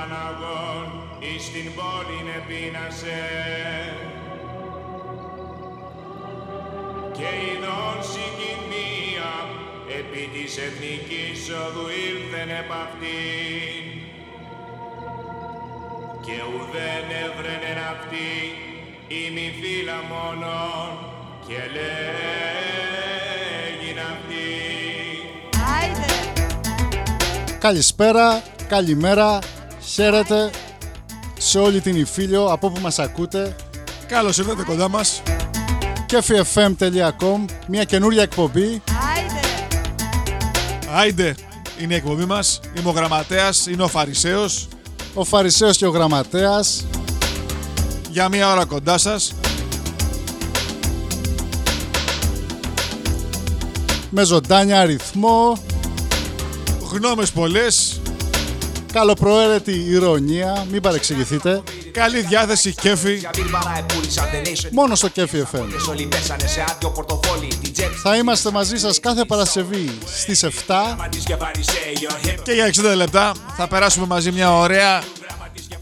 Παναγών εις την πόλην επίνασε. Και ειδών συγκοινία επί της εθνικής οδού ήλθεν επ' αυτήν. Και ουδέν έβρενεν αυτή η μη φύλλα μόνον και λέγειν αυτή. Καλησπέρα, καλημέρα, χαίρετε σε όλη την Ιφίλιο από όπου μας ακούτε Καλώς ήρθατε κοντά μας. kefifm.com Μια καινούρια εκπομπή Άιντε, είναι η εκπομπή μας. Είμαι ο Γραμματέας, είναι ο Φαρισαίος. Ο Φαρισαίος και ο Γραμματέας Για μία ώρα κοντά σας. με ζωντάνια αριθμό Γνώμες πολλές. Καλοπροαίρετη ηρωνία, μην παρεξηγηθείτε Καλή διάθεση, κέφι. μόνο στο Κέφι FM Όλοι πέσανε σε άδειο πορτοφόλι Την τσέπη Θα είμαστε μαζί σας κάθε Παρασκευή στις 7 Μαντής και Φαρισαίο hip Και για 60 λεπτά θα περάσουμε μαζί μια ωραία,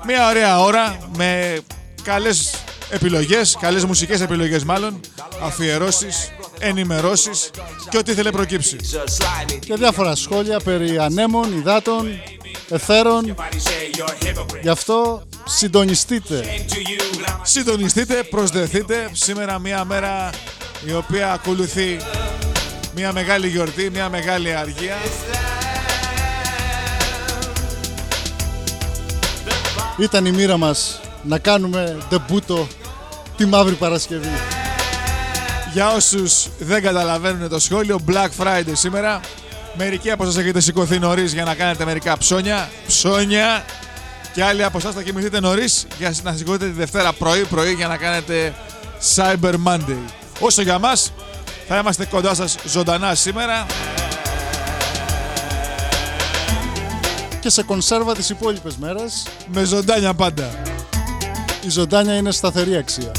μια ωραία ώρα με καλές επιλογές, καλές μουσικές επιλογές μάλλον, αφιερώσεις, ενημερώσεις και ό,τι θέλει προκύψει. slime και διάφορα σχόλια περί ανέμων, υδάτων, εθέρων Φαρισαίο hypocrite Γι' αυτό συντονιστείτε to you γραμμα Συντονιστείτε, προσδεθείτε. Σήμερα μια μέρα η οποία ακολουθεί μια μεγάλη γιορτή, μια μεγάλη αργία. Ήταν η μοίρα μας να κάνουμε ντεμπούτο τη Μαύρη Παρασκευή Για όσους δεν καταλαβαίνουν το σχόλιο, Black Friday σήμερα. Μερικοί από εσάς έχετε σηκωθεί νωρίς για να κάνετε μερικά ψώνια. Ψώνια. Και άλλοι από εσάς θα κοιμηθείτε νωρίς για να σηκωθείτε τη Δευτέρα πρωί-πρωί για να κάνετε Cyber Monday. Όσο για μας, θα είμαστε κοντά σας ζωντανά σήμερα. και σε κονσέρβα τις υπόλοιπες μέρες Με ζωντάνια πάντα. η ζωντάνια είναι σταθερή αξία.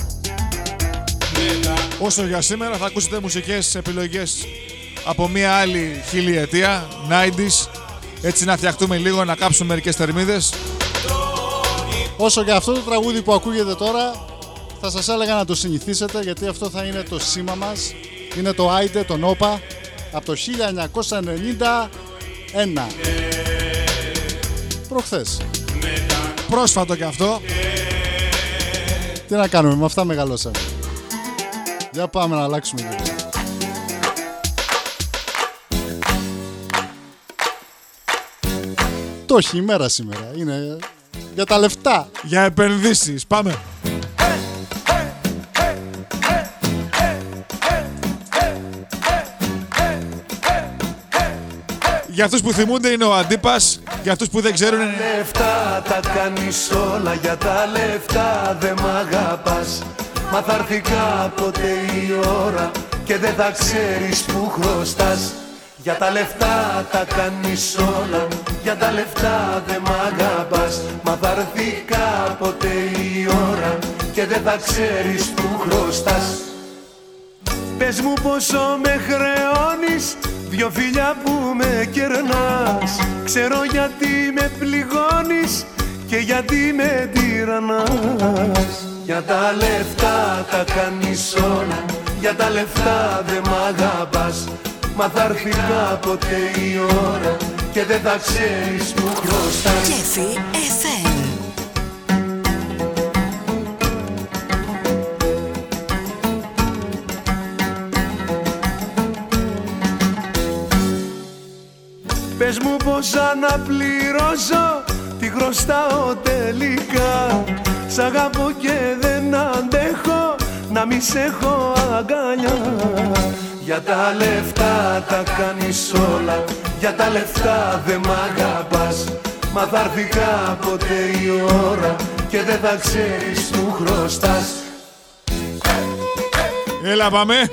Όσο για σήμερα θα ακούσετε μουσικές επιλογές από μια άλλη χιλιετία, 90s, έτσι να φτιαχτούμε λίγο, να κάψουμε μερικές θερμίδες. Όσο για αυτό το τραγούδι που ακούγεται τώρα, θα σας έλεγα να το συνηθίσετε γιατί αυτό θα είναι το σήμα μας. Είναι το Άιντε, το Νόπα, από το 1991. Προχθές. Πρόσφατο και αυτό. Τι να κάνουμε, με αυτά μεγαλώσαμε. Για πάμε να αλλάξουμε λίγο. Το έχει η μέρα σήμερα. Είναι για τα λεφτά. Για επενδύσεις. Πάμε. Για αυτούς που θυμούνται είναι ο Αντίπας. Για αυτούς που δεν ξέρουν είναι λεφτά τα κάνεις όλα για τα λεφτά δεν μ' αγαπάς Μα θα έρθει κάποτε η ώρα και δεν θα ξέρεις που χρωστάς Για τα λεφτά τα κάνεις όλα, για τα λεφτά δεν μ' αγαπάς. Μα θα έρθει κάποτε η ώρα και δεν θα ξέρεις που χρωστάς. Πες μου πόσο με χρεώνεις Δυο φιλιά που με κερνάς. Ξέρω γιατί με πληγώνεις Και γιατί με τυραννάς. Για τα λεφτά τα κάνεις όλα Για τα λεφτά δεν μ' αγαπάς Μα θα έρθει κάποτε η ώρα Και δεν θα ξέρεις που χρωστάς. Κέφι FM. Πες μου πως να πληρώσω Τι χρωστάω τελικά. Σ' αγαπώ και δεν αντέχω Να μη σε έχω αγκαλιά Για τα λεφτά τα κάνεις όλα Για τα λεφτά δεν μ' αγαπάς Μα θα έρθει κάποτε η ώρα Και δεν θα ξέρεις που χρωστάς Έλα πάμε.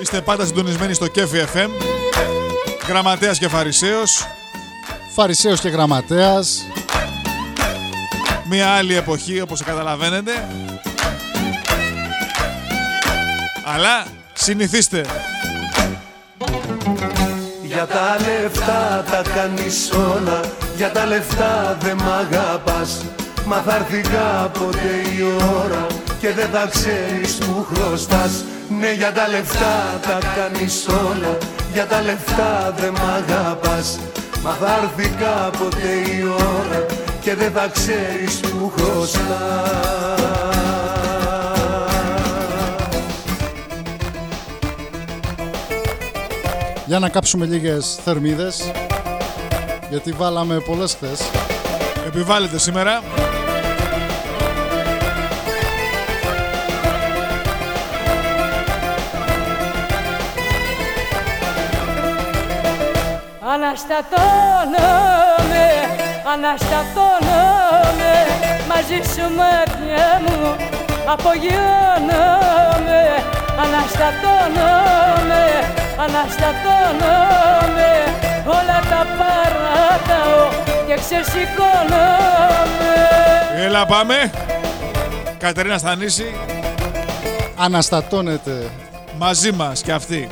Είστε πάντα συντονισμένοι στο Κέφι FM. Γραμματέας και Φαρισαίος. Φαρισαίος και γραμματέας. Μια άλλη εποχή όπως καταλαβαίνετε. Αλλά συνηθίστε. Για τα λεφτά τα κάνεις όλα Για τα λεφτά δεν μ' αγαπάς. Μα θα έρθει κάποτε η ώρα Και δεν θα ξέρεις που χρωστάς. Ναι για τα λεφτά τα κάνεις όλα Για τα λεφτά δεν μ' αγαπάς. Μα θα έρθει κάποτε η ώρα Και δεν θα ξέρεις που χρωστάς Για να κάψουμε λίγες θερμίδες γιατί βάλαμε πολλές χθες. Επιβάλλεται σήμερα. Αναστατώνομαι, αναστατώνομαι Μαζί σου μάτια μου απογειώνομαι Αναστατώνομαι, αναστατώνομαι Όλα τα παράταω και ξεσηκώνομαι Έλα πάμε. Κατερίνα Στανίση, Αναστατώνεται μαζί μας και αυτή.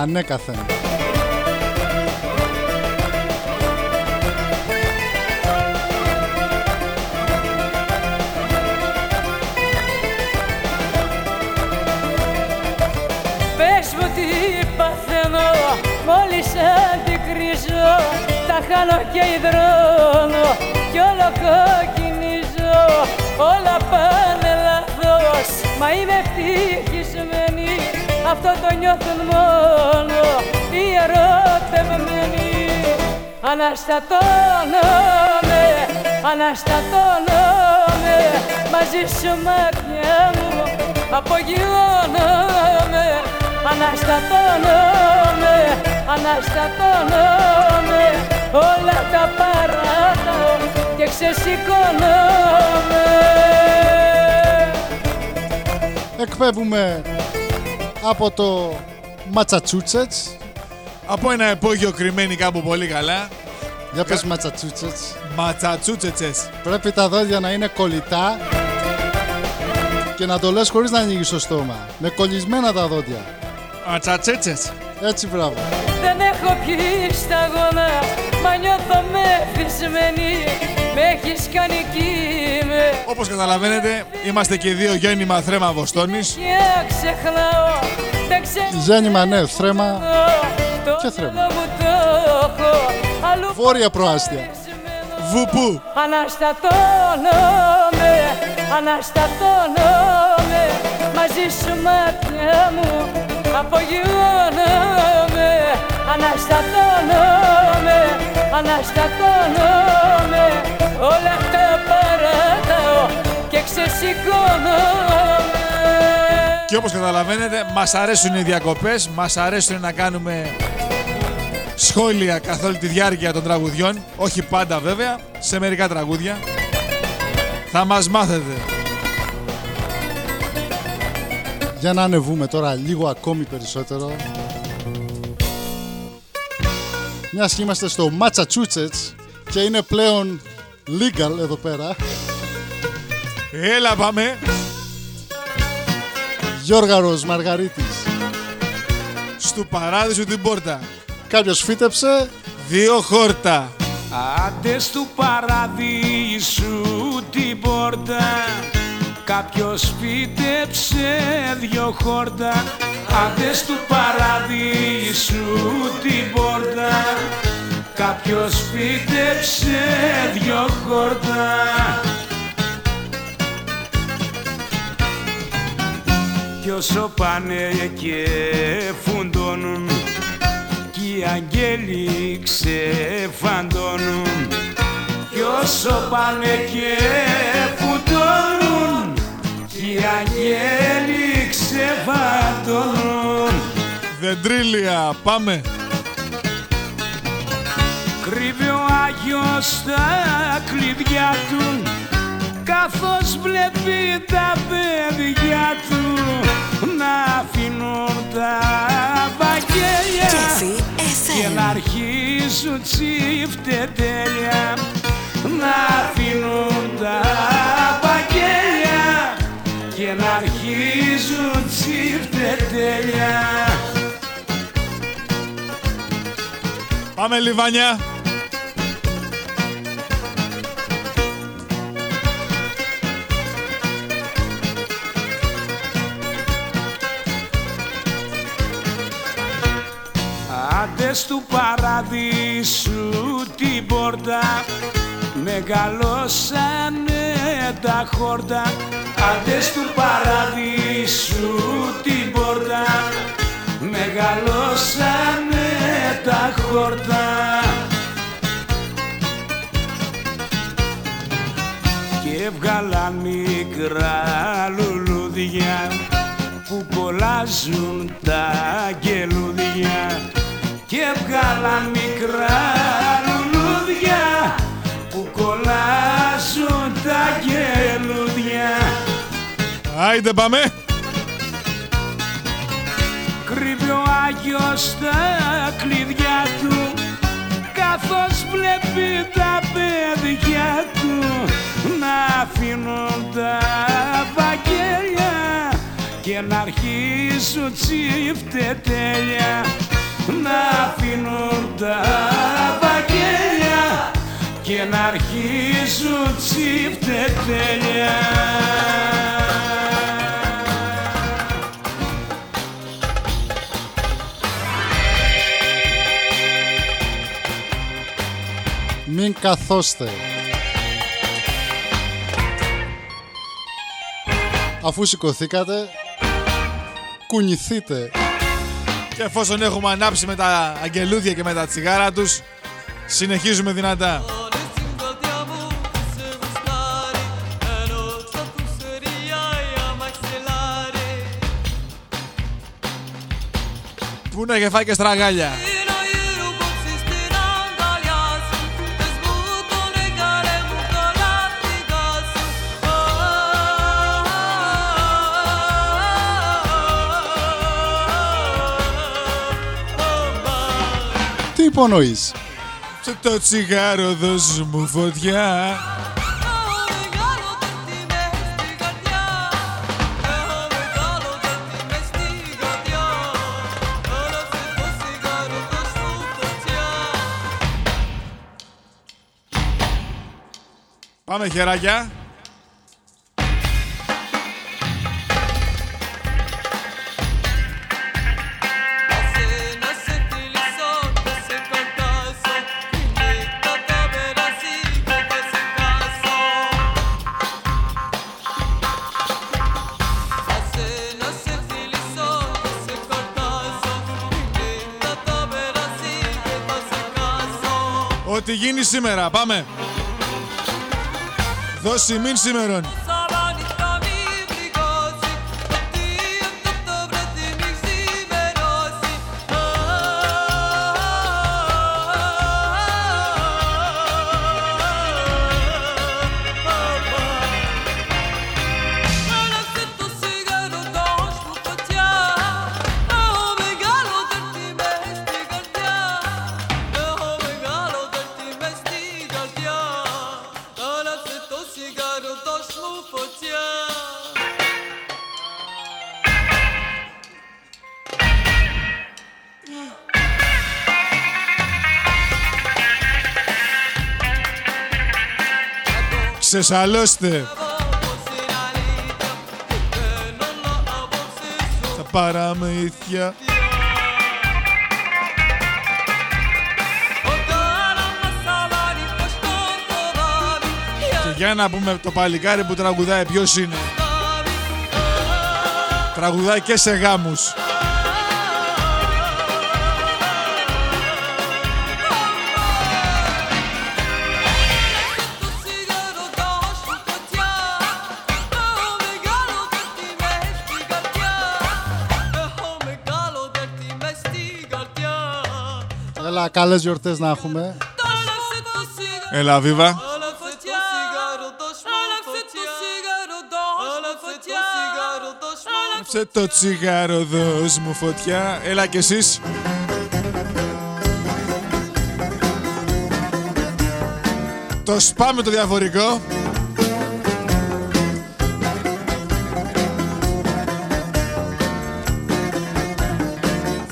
ανέκαθεν. Χάνω και υδρώνω κι όλο κοκκινίζω Όλα πάνε λάθος μα είμαι ευτυχισμένη. Αυτό το νιώθουν μόνο οι ερωτευμένοι. Αναστατώνομαι, αναστατώνομαι Μαζί σου μάτια μου απογειώνομαι. Αναστατώνομαι, αναστατώνομαι Όλα τα παράταω και ξεσηκώνομαι Εκπέμπουμε από το Ματσατσούτσετς. Από ένα επόγειο κρυμμένοι κάπου πολύ καλά. Για πες Ματσατσούτσετς. Ματσατσούτσετσες. Πρέπει τα δόντια να είναι κολλητά και να το λες χωρίς να ανοίγεις το στόμα. Με κολλισμένα τα δόντια. Ματσατσέτσες. Έτσι μπράβο. Δεν έχω πιει σταγόνα, μα νιώθω μεθυσμένη Με έχεις κάνει κύμε Όπως καταλαβαίνετε, είμαστε και δύο γέννημα θρέμα Βοστόνης. και ξεχνάω Δεν ξέρω Γέννημα ναι, θρέμα. το Και θρέμα. μυαλό μου το έχω Αλλού Βόρεια προάστια. πεσμένο. Βουπού. Αναστατώνομαι, αναστατώνομαι Μαζί σου μάτια μου απογειώνομαι Αναστατώνομαι, αναστατώνομαι Όλα τα παρατάω και ξεσηκώνομαι Και όπως καταλαβαίνετε, μας αρέσουν οι διακοπές, μας αρέσουν να κάνουμε σχόλια καθ' όλη τη διάρκεια των τραγουδιών. Όχι πάντα βέβαια, σε μερικά τραγούδια. Θα μας μάθετε. Για να ανεβούμε τώρα λίγο ακόμη περισσότερο. Μιας και είμαστε στο Massachusetts και είναι πλέον legal εδώ πέρα. Έλα πάμε. Γιώργαρος Μαργαρίτης. Στου παράδεισου την πόρτα. Κάποιος φύτεψε, Δύο χόρτα. Άντε του παραδείσου την πόρτα Κάποιος φύτεψε δυο χόρτα Άντε του παραδείσου την πόρτα Κάποιος φύτεψε δυο χόρτα. Κι όσο πάνε και φουντώνουν κι οι αγγέλοι ξεφαντώνουν. Κι όσο πάνε και φουντώνουν κι οι αγγέλοι ξεφαντώνουν Δεντρίλια, πάμε. Κρύβει ο Άγιος τα κλειδιά του καθώς βλέπει τα παιδιά του να αφήνουν τα βαγγέλια Κέφι και να FM. αρχίζουν τσιφτετέλια να αφήνουν τα βαγγέλια και να αρχίζουν τσιφτετέλια Πάμε Λιβάνια! Άντες του παραδείσου την πόρτα Μεγαλώσανε τα χόρτα. Άντες του παραδείσου την πόρτα. Μεγαλώσανε τα χόρτα. Και έβγαλα μικρά λουλούδια που κολλάζουν τα γελούδια και έβγαλα μικρά Άιντε πάμε. κρύβει ο Άγιος τα κλειδιά του καθώς βλέπει τα παιδιά του. Να αφήνουν τα βαγγέλια και να αρχίσουν τσιφτετέλια να αφήνουν τα βαγγέλια και να αρχίσουν τσιφτετέλια Μην καθόστε. Αφού σηκωθήκατε, κουνηθείτε. Και εφόσον έχουμε ανάψει με τα αγγελούδια και με τα τσιγάρα τους, συνεχίζουμε δυνατά. Πού να είχε φάει και στραγάλια. Υπονοείς; Σε το τσιγάρο δώσ' μου φωτιά. Πάμε χεράκια. Ό,τι γίνει σήμερα, πάμε. Δώσει μην σήμερον. Ξεσαλώστε. Τα παραμύθια. Και για να πούμε το παλικάρι που τραγουδάει ποιος είναι; Τραγουδάει και σε γάμους. Έλα, καλές γιορτές να έχουμε. Έλα βίβα. Σε το τσιγάρο δώσ' μου φωτιά. Έλα κι εσείς. Το σπάμε το διαφορικό.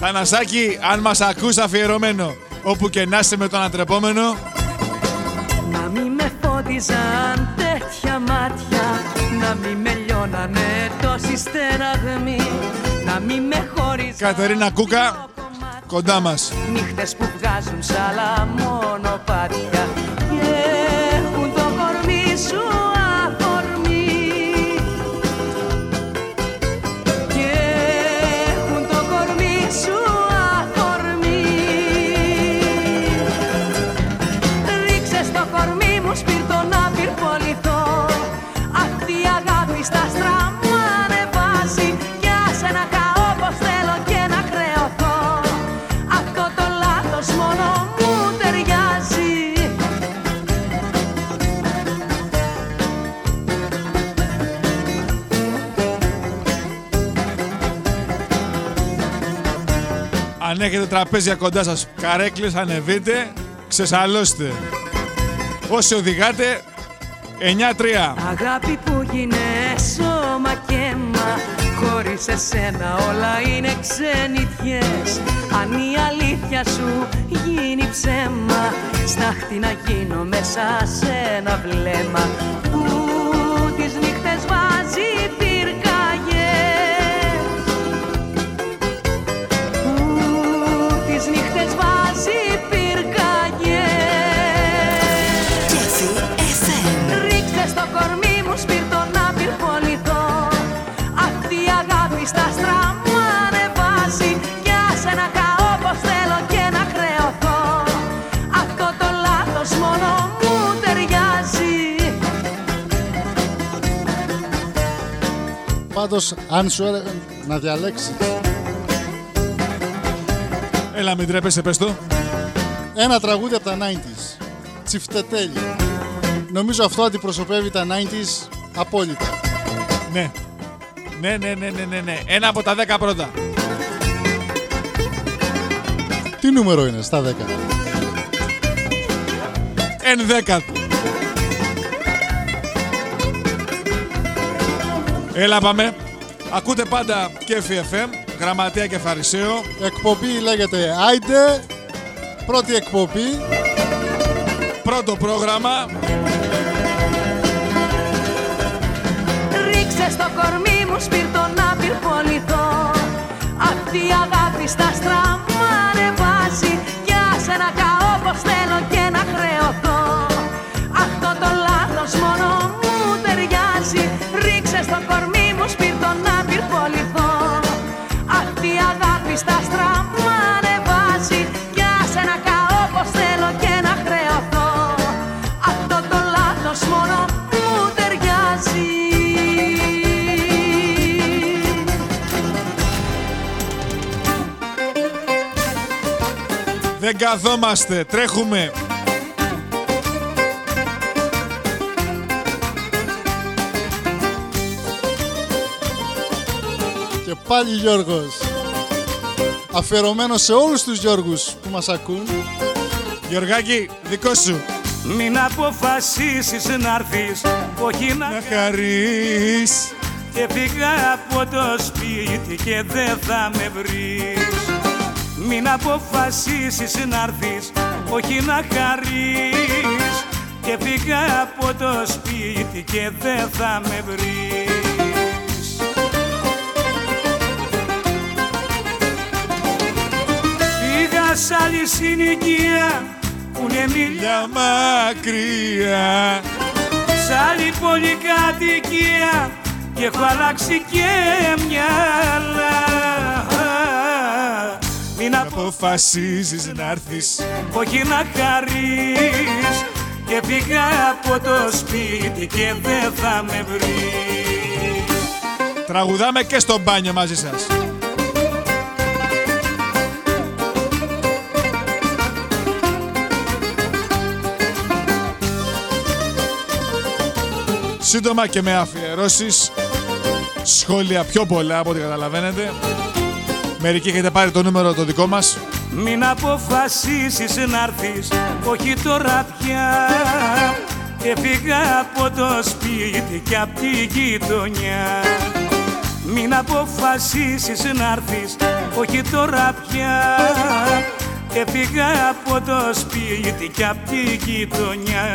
Θανασάκη, αν μας ακούς αφιερωμένο, όπου και να είσαι με τον αντρεπόμενο, Να μη με φώτιζαν τέτοια μάτια Να μη με λιώνανε τόση στεραγμή Να μη με χώριζαν Κατερίνα Κούκα, κομμάτια κοντά μας. Νύχτες που βγάζουν σ' άλλα μονοπάτια Αν έχετε τραπέζια κοντά σας, καρέκλες, ανεβείτε, ξεσαλώστε. Όσοι οδηγάτε, 9-3. Αγάπη που γίνε σώμα και αίμα Χωρίς εσένα όλα είναι ξενιτιές Αν η αλήθεια σου γίνει ψέμα Στάχτη να γίνω μέσα σε ένα βλέμμα Πάντως, αν σου έλεγα να διαλέξεις Έλα μην τρέπεσαι, πες το. ένα τραγούδι από τα 90s. Τσιφτετέλη. Νομίζω αυτό αντιπροσωπεύει τα 90s απόλυτα. Ναι. Ναι, ναι, ναι, ναι, ναι, ναι. Ένα από τα 10 πρώτα. Τι νούμερο είναι στα 10. Εν δέκατο. Έλα πάμε. Ακούτε πάντα και FM, Γραμματέα και Φαρισαίο. Εκπομπή λέγεται Άιντε. Πρώτη εκπομπή. Πρώτο πρόγραμμα. Ρίξε στο κορμί μου σπίρτο να πυρποληθώ Αυτή η αγάπη στα στραμμά ανεβάζει Κι άσε να καώ πως θέλω και Δεν καθόμαστε, τρέχουμε. Και πάλι Γιώργος. Αφιερωμένο σε όλους τους Γιώργους που μας ακούν. Γιωργάκη, δικό σου. Μην αποφασίσεις να έρθεις Όχι να Να χαρείς. Και φύγα από το σπίτι και δεν θα με βρεις Μην αποφασίσεις να έρθεις Όχι να χαρείς. Και φύγα από το σπίτι και δεν θα με βρεις. Πήγα σ' άλλη συνοικία που είναι μιλιά Για μακριά. Σ' άλλη πολυκατοικία και έχω αλλάξει και μυαλά Μην Αποφασίζεις να έρθεις. όχι να χαρείς και πήγα από το σπίτι και δεν θα με βρεις Τραγουδάμε και στο μπάνιο μαζί σας. Σύντομα και με αφιερώσεις σχόλια πιο πολλά από ό,τι καταλαβαίνετε. Μερικοί έχετε πάρει το νούμερο το δικό μας. Μην αποφασίσεις να έρθεις, όχι τώρα πια. Και φύγα από το σπίτι και απ' τη γειτονιά. Μην αποφασίσεις να έρθεις, όχι τώρα πια. Και φύγα από το σπίτι και απ' τη γειτονιά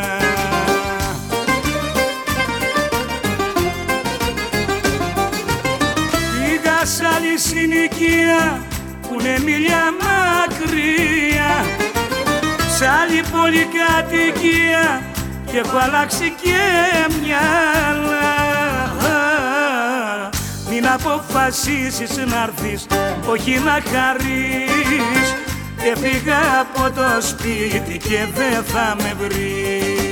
Πήγα σ' άλλη συνοικία που ζουνε μίλια μακριά. Σ' άλλη πολυκατοικία και έχω αλλάξει και μυαλά. Μην αποφασίσεις να έρθεις, όχι να χαρείς. Έφυγα από το σπίτι και δεν θα με βρεις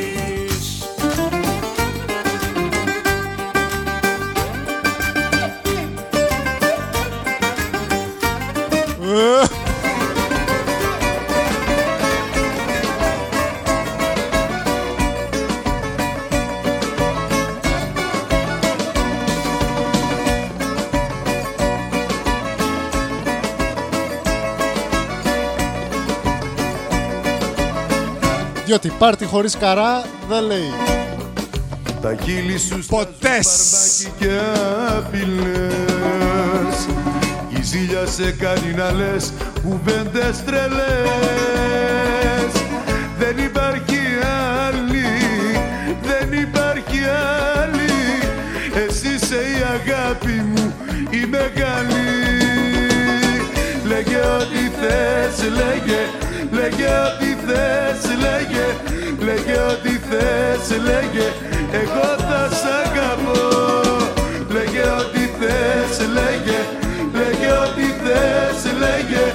Διότι πάρτι χωρίς καρά δεν λέει. Τα χείλη σου στα Ποτές. σπαρδάκι και απειλές Η ζήλια σε κάνει να λες κουβέντες τρελές Δεν υπάρχει άλλη, δεν υπάρχει άλλη Εσύ είσαι η αγάπη μου, η μεγάλη Λέγε ό,τι θες, λέγε, λέγε ό,τι θες, λέγε Λέγε ό,τι θες, λέγε, εγώ θα σ' αγαπώ. Λέγε ό,τι θες, λέγε, λέγε ό,τι θες, λέγε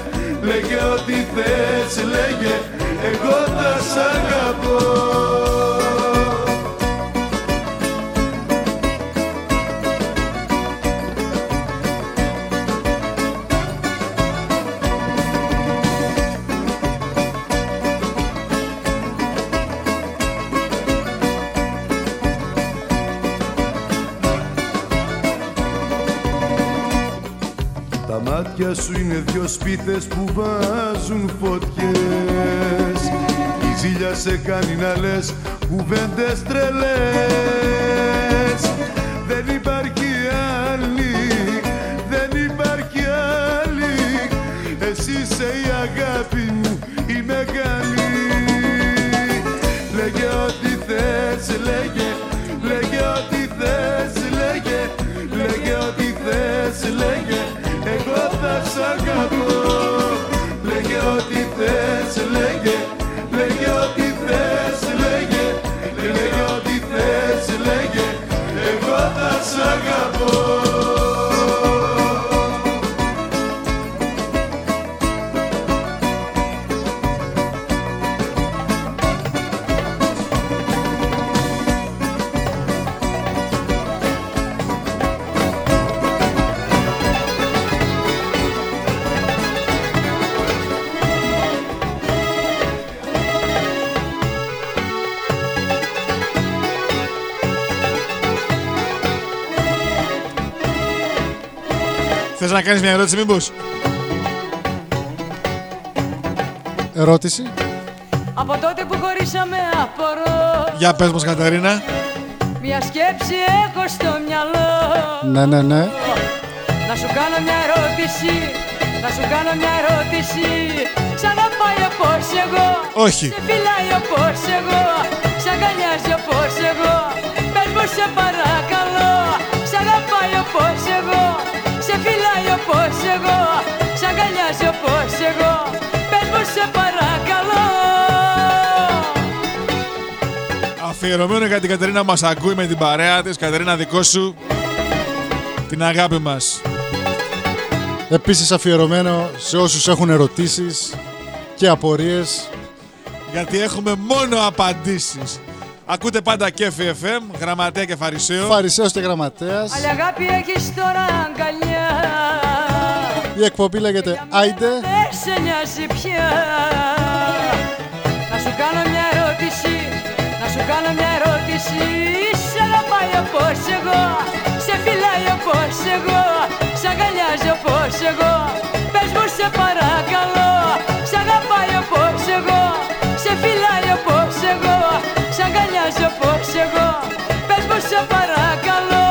Λέγε ό,τι θες, λέγε, εγώ θα σ' αγαπώ δυο σπίτες που βάζουν φωτιές. Η ζήλια σε κάνει να λες κουβέντες τρελές κάνεις μια ερώτηση μήπως; Ερώτηση. Από τότε που χωρίσαμε απορώ Για πες μας Καταρίνα. Μια σκέψη έχω στο μυαλό Ναι, ναι, ναι. Να σου κάνω μια ερώτηση Να σου κάνω μια ερώτηση Σ' αγαπάει όπως εγώ Όχι. Σε φυλάει όπως εγώ Σ' αγκαλιάζει όπως εγώ Πες μου σε παρακαλώ εγώ Σ' αγκαλιάζει όπως εγώ Πες μου σε παρακαλώ Αφιερωμένο για την Κατερίνα που μας ακούει με την παρέα της. Κατερίνα δικό σου. Την αγάπη μας. Επίσης αφιερωμένο σε όσους έχουν ερωτήσεις και απορίες. Γιατί έχουμε μόνο απαντήσεις. Ακούτε πάντα και FM, γραμματέα και φαρισαίο. Φαρισαίος και γραμματέας. Άλλη αγάπη έχεις τώρα αγκαλιά Η εκπομπή λέγεται Άιντε. Δεν σε νοιάζει πια. Να σου κάνω μια ερώτηση Να σου κάνω μια ερώτηση. Σ' αγαπάει όπως εγώ Σε φυλάει όπως εγώ Σ' αγκαλιάζει όπως εγώ. Πες μου σε παρακαλώ Σ' αγαπάει όπως εγώ Σε φυλάει όπως εγώ Σ' αγκαλιάζει όπως εγώ. Πες μου σε παρακαλώ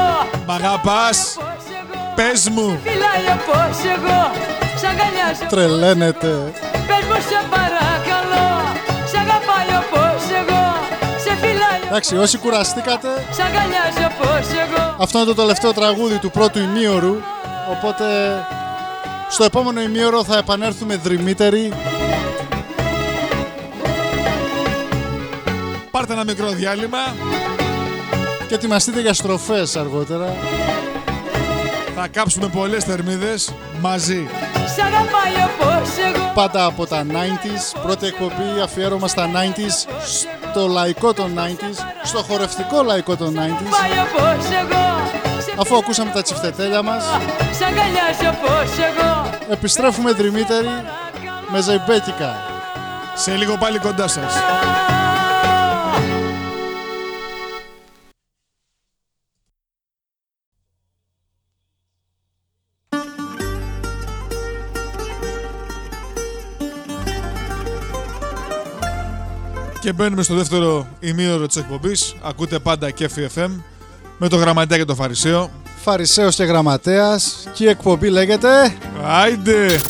Μ' αγαπάς, Όπως εγώ πες μου. Φυλάει όπως εγώ Σ' αγκαλιάζει Τρελαίνεται. Πες μου σε παρακαλώ Σ' αγαπάει όπως εγώ Σε φυλάει Εντάξει, όσοι κουραστήκατε, Σ' αγκαλιάζει όπως εγώ αυτό είναι το τελευταίο τραγούδι του πρώτου ημίωρου. Οπότε Στο επόμενο ημίωρο θα επανέλθουμε δρυμύτεροι. Πάρτε ένα μικρό διάλειμμα. Και ετοιμαστείτε για στροφές αργότερα. Θα κάψουμε πολλές θερμίδες μαζί. Σ' αγαπάει όπως εγώ Πάντα από τα 90s. Πρώτη εκπομπή αφιέρωμα στα 90s. Στο λαϊκό των 90s. Στο χορευτικό λαϊκό των 90s. Πάει όπως εγώ Σε Αφού ακούσαμε τα τσιφτετέλια μας, Σ' αγκαλιάζει όπως εγώ επιστρέφουμε δρυμύτεροι με ζεϊμπέκικα. Σε λίγο πάλι κοντά σας. Και μπαίνουμε στο δεύτερο ημίωρο της εκπομπής. Ακούτε πάντα Κέφι FM με το γραμματέα και το φαρισαίο. Φαρισαίος και γραμματέας και η εκπομπή λέγεται; Άιντε!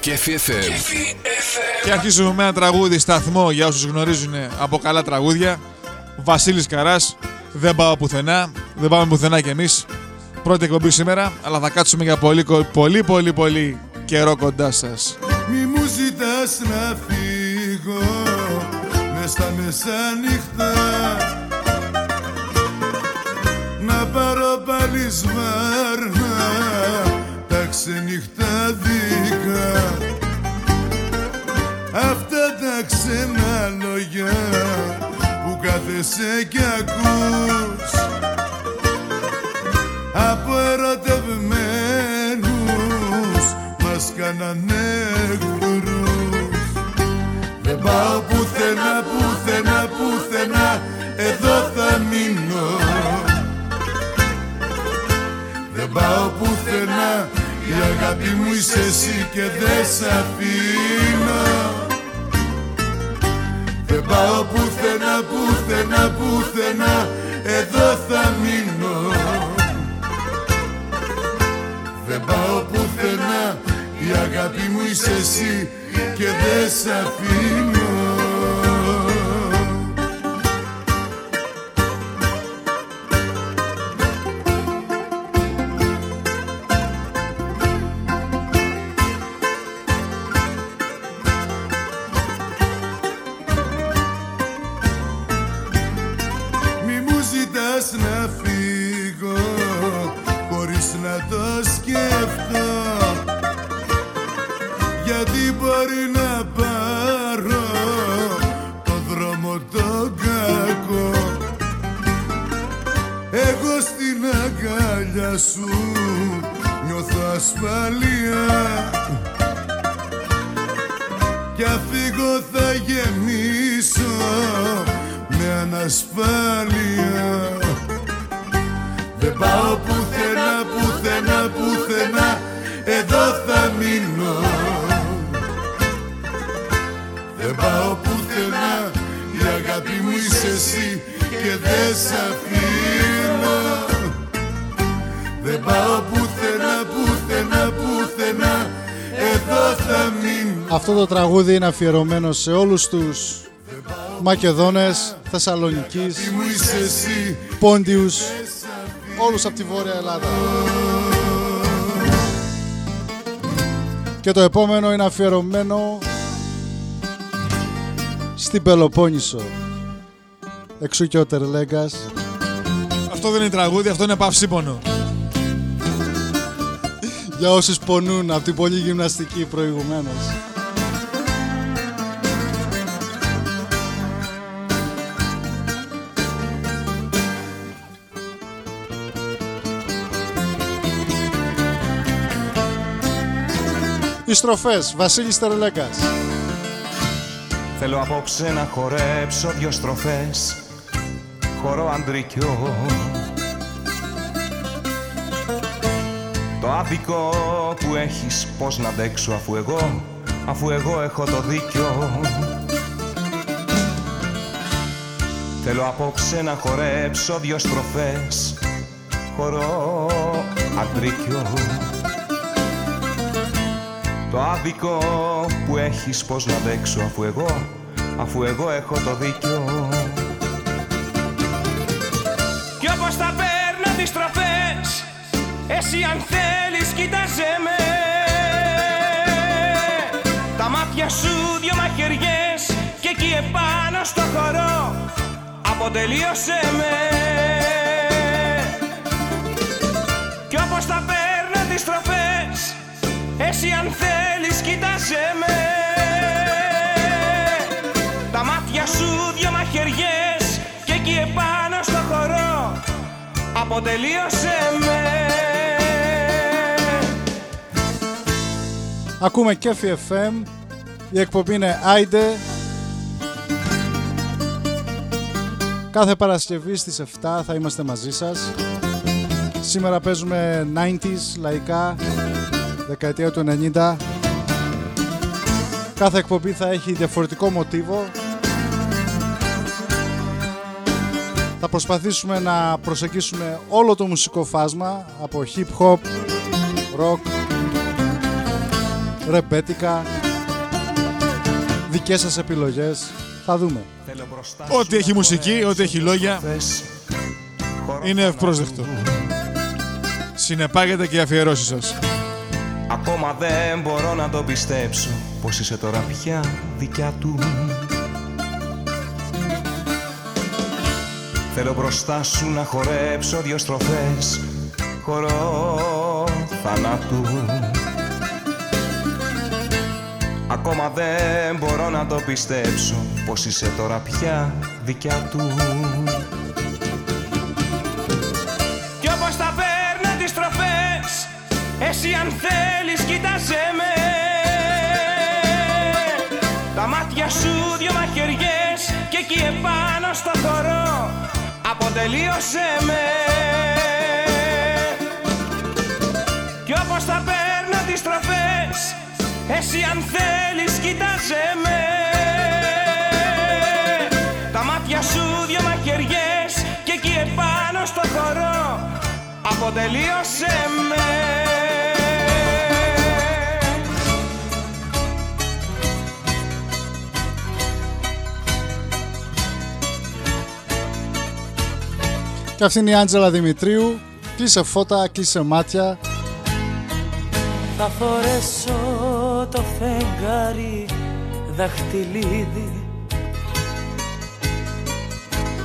Κέφι FM. Και αρχίζουμε με ένα τραγούδι σταθμό για όσους γνωρίζουν από καλά τραγούδια. Βασίλης Καράς, δεν πάω πουθενά, δεν πάμε πουθενά κι εμείς. Πρώτη εκπομπή σήμερα, αλλά θα κάτσουμε για πολύ πολύ πολύ πολύ καιρό κοντά σας. Μη μου ζητάς να φύγω μες στα μεσάνυχτα Να πάρω πάλι σβάρνα τα ξενυχτάδικα Αυτά τα ξένα λόγια που κάθεσαι κι ακούς. Από ερωτευμένους μας κάνανε εχθρούς Δεν πάω πουθενά, πουθενά, αγάπη μου είσαι εσύ και δεν σ' αφήνω. Δεν πάω πουθενά, πουθενά, πουθενά εδώ θα μείνω. Δεν πάω πουθενά Η αγάπη μου είσαι εσύ Και δεν σ' αφήνω πάω πουθενά, πουθενά, πουθενά Εδώ θα μείνω Αυτό το τραγούδι είναι αφιερωμένο σε όλους τους Μακεδόνες, Θεσσαλονικής, μου είσαι εσύ Πόντιους, όλους από τη Βόρεια Ελλάδα. Και το επόμενο είναι αφιερωμένο στην Πελοπόννησο. Εξού και ο Τερλέγκας. Αυτό δεν είναι τραγούδι, αυτό είναι παυσίπονο. Για όσους πονούν από την πολλή γυμναστική προηγουμένως. Οι στροφές, Βασίλης Τερλέγκας. Θέλω απόψε να χορέψω δυο στροφές Χορό αντρικιό άδικο που έχεις πως να αντέξω αφού εγώ Αφού εγώ έχω το δίκιο Θέλω απόψε να χορέψω δυο στροφές Χορό αντρικιό το άδικο που έχεις πως να αντέξω αφού εγώ, αφού εγώ έχω το δίκιο. Κι όπως τα παίρνω τις τροφές, εσύ αν θέλεις κοίταζε με. μάτια σου δυο μαχαιριές και εκεί επάνω στο χορό αποτελείωσε με Κι όπως τα παίρνω τις τροφές εσύ αν θέλεις κοίταζε με Τα μάτια σου δυο μαχαιριές και εκεί επάνω στο χορό αποτελείωσε με Ακούμε Κέφι FM. Η εκπομπή είναι Άιντε. Κάθε Παρασκευή στις 7 θα είμαστε μαζί σας. Σήμερα παίζουμε 90s, λαϊκά, δεκαετία του 90. Κάθε εκπομπή θα έχει διαφορετικό μοτίβο. Θα προσπαθήσουμε να προσεγγίσουμε όλο το μουσικό φάσμα από hip hop, rock, ρεμπέτικα, δικές σας επιλογές. Θα δούμε. Ό,τι έχει μουσική, ό,τι έχει λόγια, είναι ευπρόσδεκτο. Συνεπάγεται και οι αφιερώσεις σας. Ακόμα δεν μπορώ να το πιστέψω Πως είσαι τώρα πια δικιά του Θέλω μπροστά σου να χορέψω δυο στροφές Χορό θανάτου Ακόμα δεν μπορώ να το πιστέψω Πως είσαι τώρα πια δικιά του. Κι όπως τα παίρνω τις τροφές Εσύ αν θέλεις κοίταζε με. Τα μάτια σου δυο μαχαιριές Και εκεί επάνω στο χορό Αποτελείωσε με. Κι όπως τα παίρνω τις τροφές Εσύ αν θέλεις κοίταζε με Τα μάτια σου δυο μαχαιριές Και εκεί επάνω στο χορό Αποτελείωσε με Και αυτή είναι η Άντζελα Δημητρίου. Κλείσε φώτα, κλείσε μάτια. Θα φορέσω το φεγγάρι δαχτυλίδι.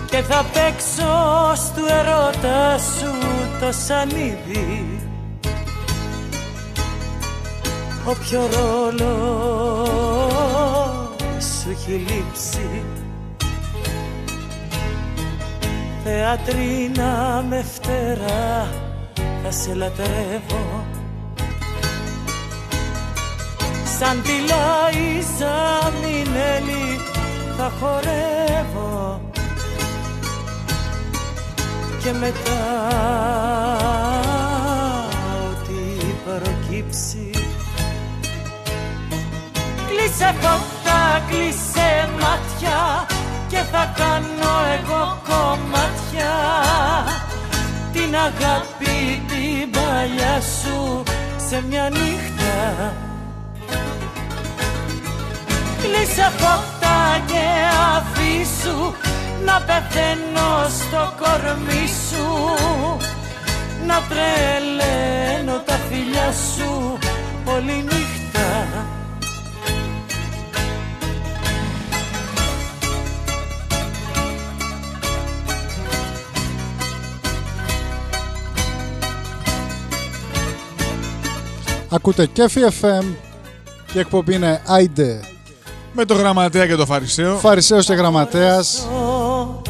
Και θα παίξω στου ερώτα σου το σανίδι. Όποιο ρόλο σου έχει λείψει. Θεατρίνα με φτερά θα σε λατρεύω Σαν τη Λάιζα Μινέλη θα χορεύω. Και μετά ό,τι προκύψει. Κλείσε φώτα, κλείσε μάτια και θα κάνω εγώ κομμάτια. Την αγάπη την παλιά σου σε μια νύχτα Κλείσε φώτα και αφήσου να πεθαίνω στο κορμί σου να τρελαίνω τα φιλιά σου όλη νύχτα Ακούτε Κέφι FM. Η εκπομπή είναι Άιντε. Με το γραμματέα και το φαρισαίο. Φαρισαίος και γραμματέας.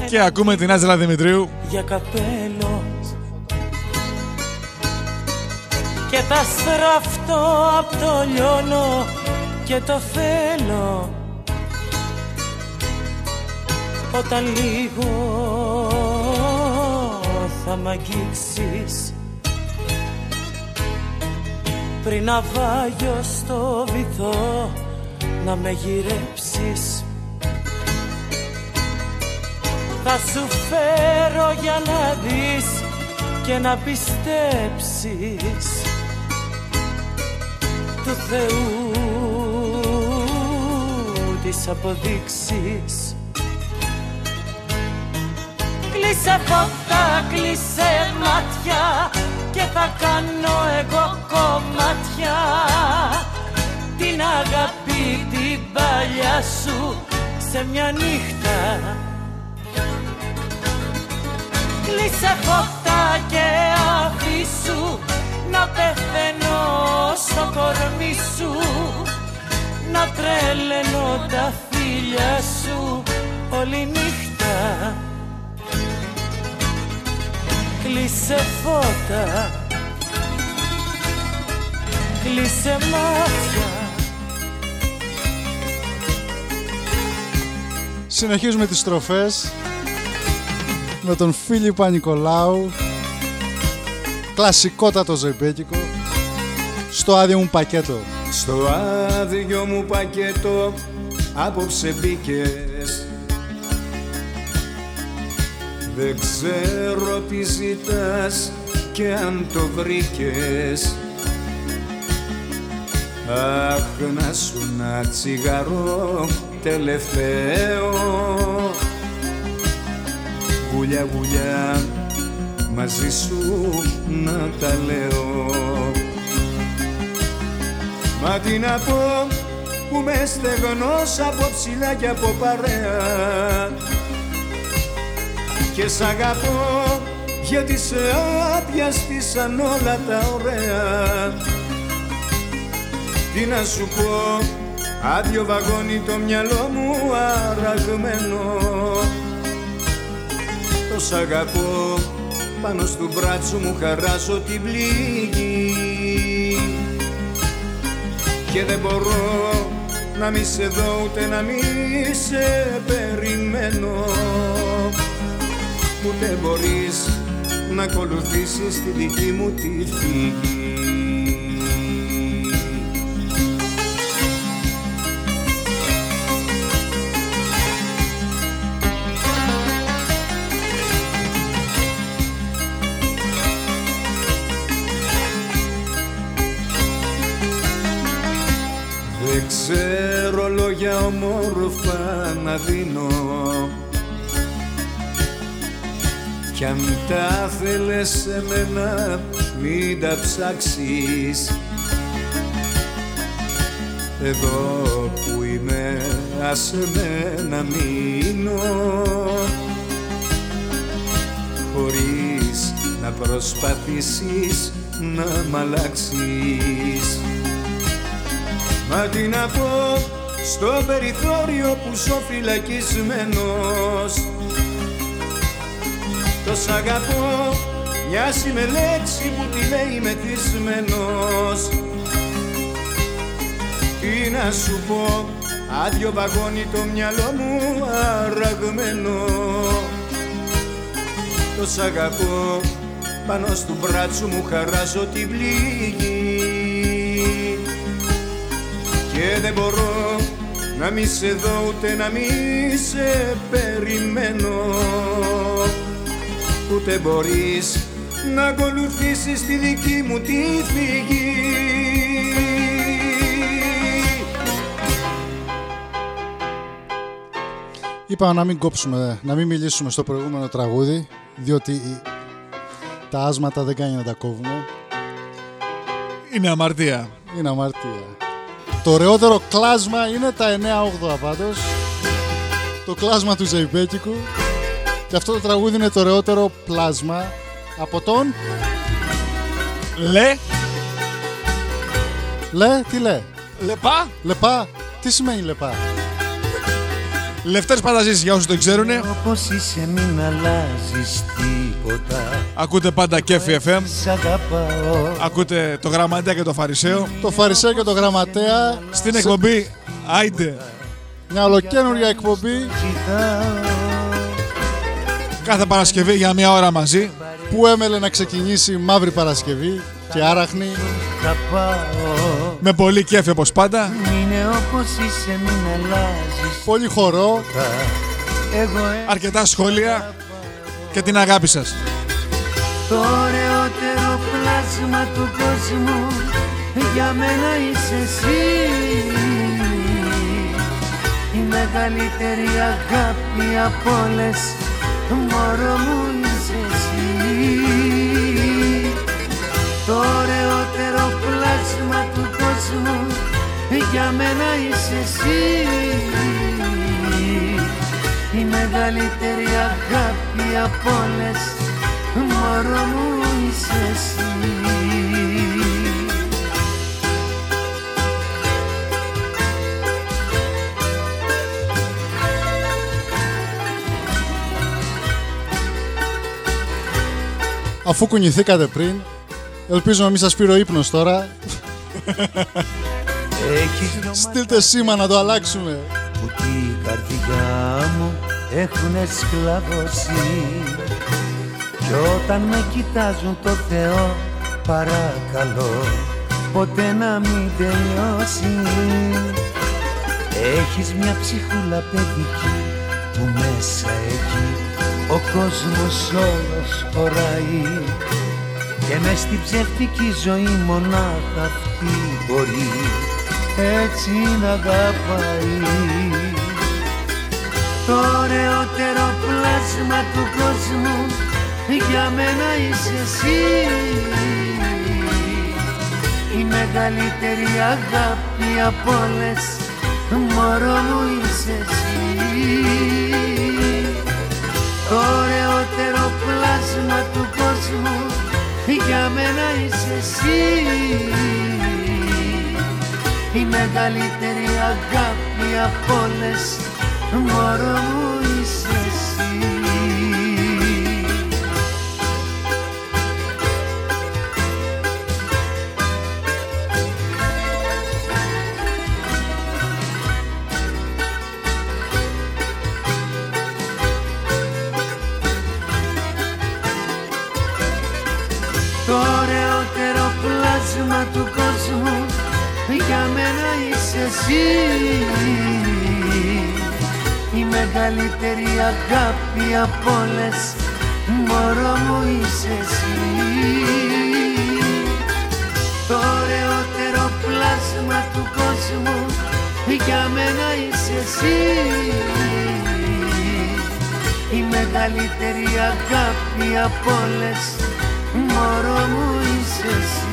Και ακούμε την Άτζελα Δημητρίου. για καπέλο και τα στραφτώ απ' το λιώνω και το θέλω όταν λίγο θα μ' αγγίξεις πριν να βάγιο στο βυθό να με γυρέψεις. Θα σου φέρω για να δεις και να πιστέψεις. Του Θεού τις αποδείξεις. Κλείσε φώτα, κλείσε μάτια και θα κάνω εγώ κομμάτια. τη την αγάπη την παλιά σου σε μια νύχτα. Κλείσε φώτα και αφήσου να πεθαίνω στο κορμί σου. Να τρελαίνω τα φίλια σου όλη νύχτα. Κλείσε φώτα. Κλείσε μάτια Συνεχίζουμε τις στροφές με τον Φίλιππα Νικολάου κλασικότατο ζεμπέκικο στο άδειο μου πακέτο. Στο άδειο μου πακέτο απόψε μπήκες. Δεν ξέρω τι ζητάς και αν το βρήκες. Αχ να σου να τσιγαρό τελευταίο. Γουλιά γουλιά μαζί σου να τα λέω. Μα τι να πω που με στεγνός από ψηλά και από παρέα. Και σ' αγαπώ γιατί σε άπιαστησαν όλα τα ωραία. Τι να σου πω, άδειο βαγόνι το μυαλό μου αραγμένο. Το σ' αγαπώ, πάνω στο μπράτσο μου χαράζω την πληγή. Και δεν μπορώ να μη σε δω ούτε να μη σε περιμένω. Ούτε μπορείς να ακολουθήσεις τη δική μου τη φυγή ομόρφα να δίνω. Κι αν τα θέλες σε μένα μην τα ψάξεις. Εδώ που είμαι άσε με να μείνω. Χωρίς να προσπαθήσεις να μ' αλλάξεις. Μα τι να πω στο περιθώριο που ζω φυλακισμένος. Το σ' αγαπώ μοιάζει με λέξη που τη λέει μεθυσμένος. Τι να σου πω, άδειο βαγόνι το μυαλό μου αραγμένο. Το σ' αγαπώ, πάνω στο μπράτσο μου χαράζω την πληγή. Και δεν μπορώ να μη σε δω ούτε να μη σε περιμένω ούτε μπορείς να ακολουθήσεις τη δική μου τη φυγή. Είπαμε να μην κόψουμε, να μην μιλήσουμε στο προηγούμενο τραγούδι, διότι τα άσματα δεν κάνει να τα κόβουμε. Είναι αμαρτία. Είναι αμαρτία. Το ωραιότερο κλάσμα είναι τα 9-8 πάντως. Το κλάσμα του Ζεϊμπέκικου. Και αυτό το τραγούδι είναι το ωραιότερο πλάσμα από τον... Λε. Λε, τι λε; Λεπά. Λεπά. Τι σημαίνει λεπά; Λευτέρης Πανταζής για όσους το ξέρουν. Όπως είσαι μην αλλάζεις τίποτα Ακούτε πάντα Κέφι FM. Σ' αγαπάω Ακούτε το Γραμματέα και το Φαρισαίο. Το Φαρισαίο και το Γραμματέα. Στην εκπομπή Άιντε. Μια ολοκένουργια εκπομπή. Κάθε Παρασκευή για μία ώρα μαζί. Που έμελε να ξεκινήσει Μαύρη Παρασκευή και άραχνη. Θα πάω Με πολύ κέφι όπως πάντα. Είναι όπως είσαι μην αλλάζεις Πολύ χορό. Εγώ Αρκετά σχόλια και την αγάπη σας. Το ωραιότερο πλάσμα του κόσμου για μένα είσαι εσύ. Η μεγαλύτερη αγάπη από όλες μωρό μου είσαι εσύ. Το ωραιότερο πλάσμα του κόσμου για μένα είσαι εσύ. η μεγαλύτερη αγάπη από όλες μωρό μου είσαι εσύ Αφού κουνηθήκατε πριν, ελπίζω να μην σας πήρε ο ύπνος τώρα. Στείλτε σήμα να το αλλάξουμε. που την καρδιά μου έχουνε σκλαβώσει. Κι όταν με κοιτάζουν το Θεό παρακαλώ ποτέ να μην τελειώσει. Έχεις μια ψυχούλα παιδική που μέσα εκεί ο κόσμος όλος χωράει. Και μες στην ψεύτικη ζωή μονάχα αυτή μπορεί έτσι να αγαπάει Το ωραιότερο πλάσμα του κόσμου. Για μένα είσαι εσύ. Η μεγαλύτερη αγάπη από όλες. Μωρό μου είσαι εσύ. Το ωραιότερο πλάσμα του κόσμου. Για μένα είσαι εσύ. Η μεγαλύτερη αγάπη από όλες μωρό μου είσαι εσύ. Το ωραιότερο πλάσμα του κόσμου για μένα είσαι εσύ. η μεγαλύτερη αγάπη από όλες. Μωρό μου είσαι εσύ. Το ωραιότερο πλάσμα του κόσμου για μένα είσαι εσύ. Η μεγαλύτερη αγάπη από όλες. Μωρό μου είσαι εσύ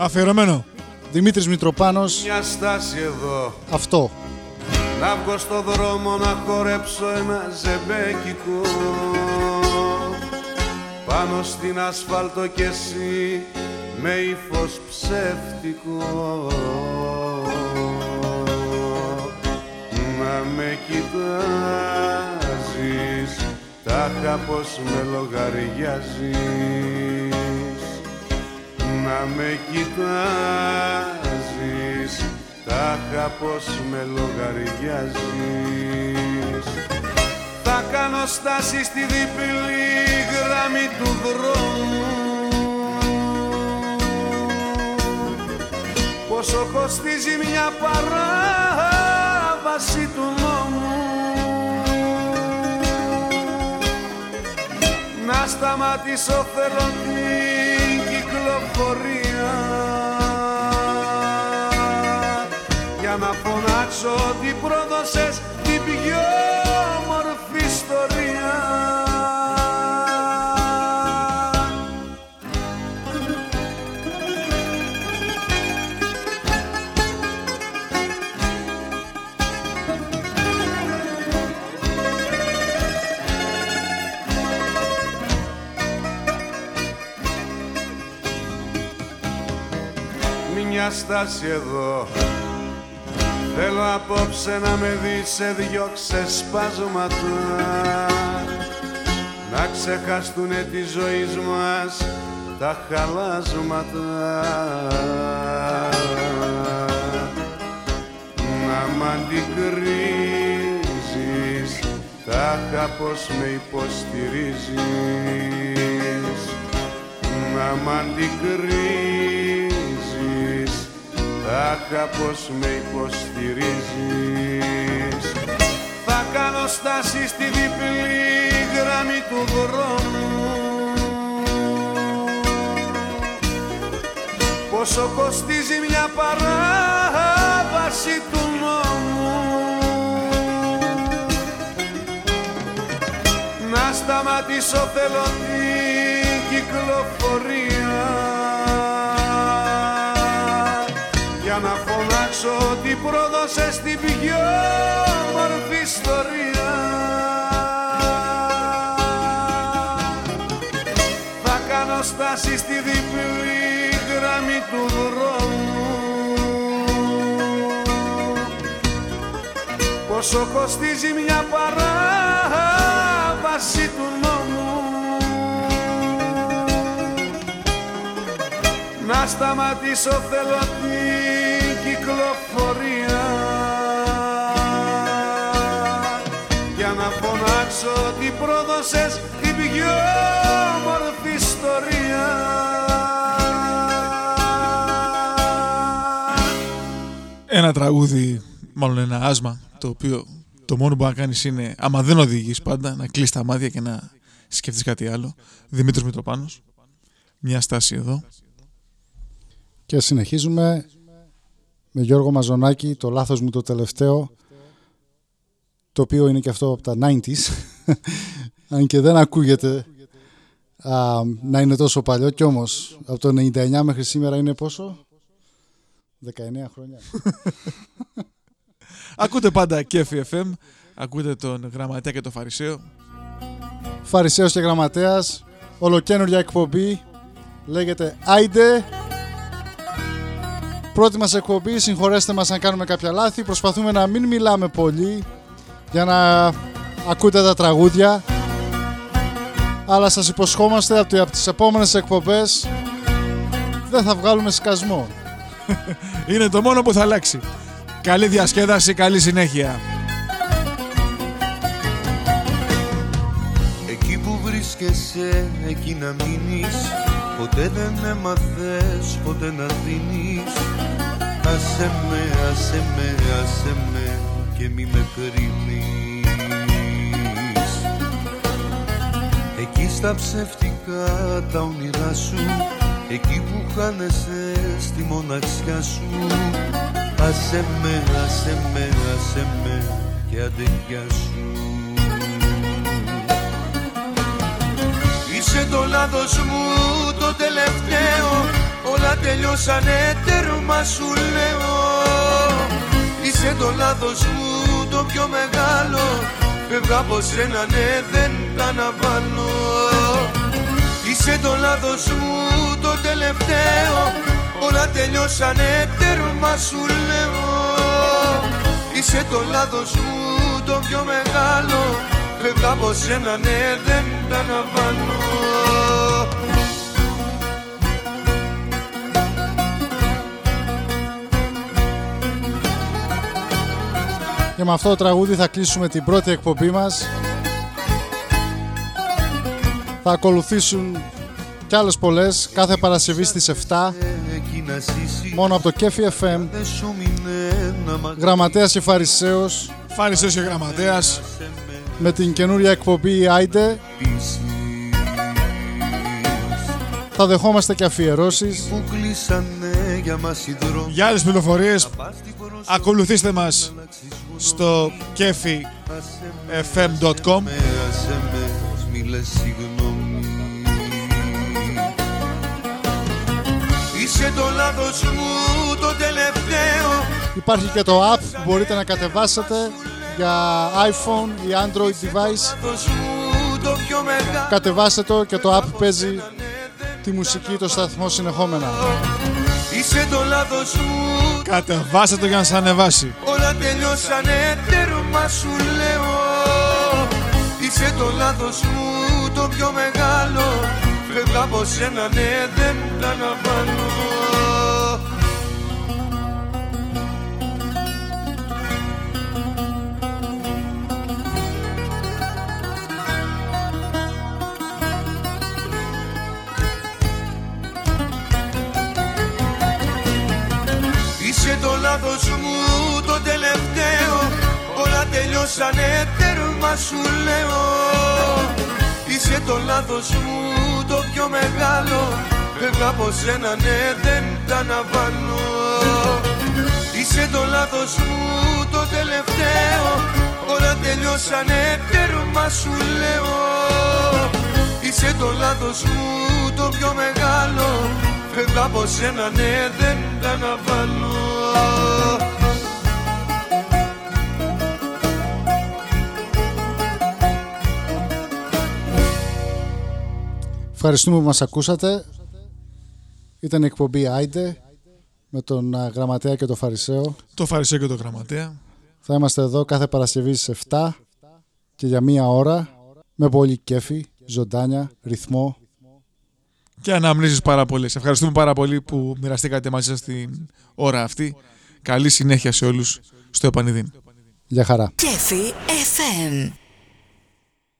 Αφιερωμένο. Δημήτρης Μητροπάνος, Μια στάση εδώ. Αυτό. Να βγω στο δρόμο να χορέψω ένα ζεμπέκικο. Πάνω στην ασφάλτο κι εσύ με ύφος ψεύτικο. Να με κοιτάζεις τάχα πως με λογαριάζεις να με κοιτάζεις τάχα πως με λογαριάζεις Θα κάνω στάση στη διπλή γραμμή του δρόμου. Πόσο κοστίζει μια παράβαση του νόμου. Να σταματήσω θέλω την κυκλοφορία για να φωνάξω ότι πρόδωσες την πιο όμορφη ιστορία στάση εδώ. Θέλω απόψε να με δεις σε δυο ξεσπάσματα Να ξεχαστούνε τη ζωή μας τα χαλάσματα. Να μ' αντικρίζεις τάχα πως με υποστηρίζεις. Να μ' αντικρίζεις τάχα πως με υποστηρίζεις. Θα κάνω στάση στη διπλή γραμμή του δρόμου. Πως Πόσο κοστίζει μια παράβαση του νόμου. Να σταματήσω θέλω την κυκλοφορία πρόδωσε την πιο μορφή ιστορία. Θα κάνω στάση στη διπλή γραμμή του δρόμου. Πόσο κοστίζει μια παράβαση του νόμου. Να σταματήσω θέλω την κυκλοφορία ότι πρόδωσες την πιο μορφή ιστορία Ένα τραγούδι, μάλλον ένα άσμα, το οποίο το μόνο που μπορεί να κάνεις είναι, άμα δεν οδηγείς πάντα, να κλείσεις τα μάτια και να σκεφτείς κάτι άλλο. Δημήτρης Μητροπάνος. Μια στάση εδώ. Και συνεχίζουμε με Γιώργο Μαζονάκη, το λάθος μου το τελευταίο, το οποίο είναι και αυτό από τα 90s, αν και δεν ακούγεται α, να είναι τόσο παλιό, κι όμως από το 99 μέχρι σήμερα είναι πόσο; 19 χρόνια. Ακούτε πάντα Κέφι FM, ακούτε τον Γραμματέα και τον Φαρισαίο. Φαρισαίος και Γραμματέας, ολοκένουργια εκπομπή, λέγεται Άιντε. Πρώτη μας εκπομπή, συγχωρέστε μας αν κάνουμε κάποια λάθη, προσπαθούμε να μην μιλάμε πολύ για να ακούτε τα τραγούδια αλλά σας υποσχόμαστε ότι από τις επόμενες εκπομπές δεν θα βγάλουμε σκασμό. Είναι το μόνο που θα αλλάξει. Καλή διασκέδαση, καλή συνέχεια. Εκεί που βρίσκεσαι, εκεί να μείνεις Ποτέ δεν έμαθες, ποτέ να δίνεις Άσε με, άσε με, άσε με και μη με κρίνεις. Εκεί στα ψευτικά τα όνειρά σου Εκεί που χάνεσαι στη μοναξιά σου. Άσε με, άσε με, άσε με και αντεγιά σου. Είσαι το λάθος μου το τελευταίο. Όλα τελειώσανε τέρμα σου λέω Είσαι το λάθος μου το πιο μεγάλο. Φεύγα από σένα ναι δεν τα αναβάλω. Είσαι το λάθος μου το τελευταίο. Όλα τελειώσανε τέρμα σου λέω. Είσαι το λάθος μου το πιο μεγάλο. Φεύγα από σένα ναι δεν τα αναβάλω με αυτό το τραγούδι θα κλείσουμε την πρώτη εκπομπή μας. Θα ακολουθήσουν κι άλλες πολλές κάθε Παρασκευή στις 7 μόνο από το Κέφι FM Γραμματέας και Φαρισαίος. Φαρισαίος και Γραμματέας. Με την καινούρια εκπομπή Άιντε. Θα δεχόμαστε και αφιερώσεις. Που κλείσανε για μας οι δρόμοι Για άλλες πληροφορίες ακολουθήστε μας στο kefifm.com Άσε με, μη λες συγγνώμη Είσαι το λάθος μου το τελευταίο Υπάρχει και το app που μπορείτε να κατεβάσετε για iPhone ή Android device. το πιο μεγάλο Κατεβάστε το και το app παίζει τη μουσική το σταθμό συνεχόμενα. Είσαι το λάθος μου Κατεβάστε το για να σας ανεβάσει. Όλα τελειώσανε τέρμα σου λέω. Είσαι το λάθος μου το πιο μεγάλο. Φεύγα από σένα ναι δεν τα αναβάλω λάθος μου το τελευταίο. Όλα τελειώσανε τέρμα σου λέω. Είσαι το λάθος μου το πιο μεγάλο. Φεύγα από σένα ναι δεν τα αναβάλω. Είσαι το λάθος μου το τελευταίο. Όλα τελειώσανε τέρμα σου λέω. Είσαι το λάθος μου το πιο μεγάλο. Φεύγα από σένα ναι δεν τα αναβάλω Ευχαριστούμε που μας ακούσατε. Ήταν η εκπομπή Άιντε με τον α, Γραμματέα και τον Φαρισαίο. Το Φαρισαίο και το Γραμματέα. Θα είμαστε εδώ κάθε Παρασκευή στις 7 και για μία ώρα με πολύ κέφι, ζωντάνια, ρυθμό. Και αναμνήσεις πάρα πολύ. Σε ευχαριστούμε πάρα πολύ που μοιραστήκατε μαζί σας την ώρα αυτή. Καλή συνέχεια σε όλους στο επανειδήν. Γεια χαρά. Κέφι FM.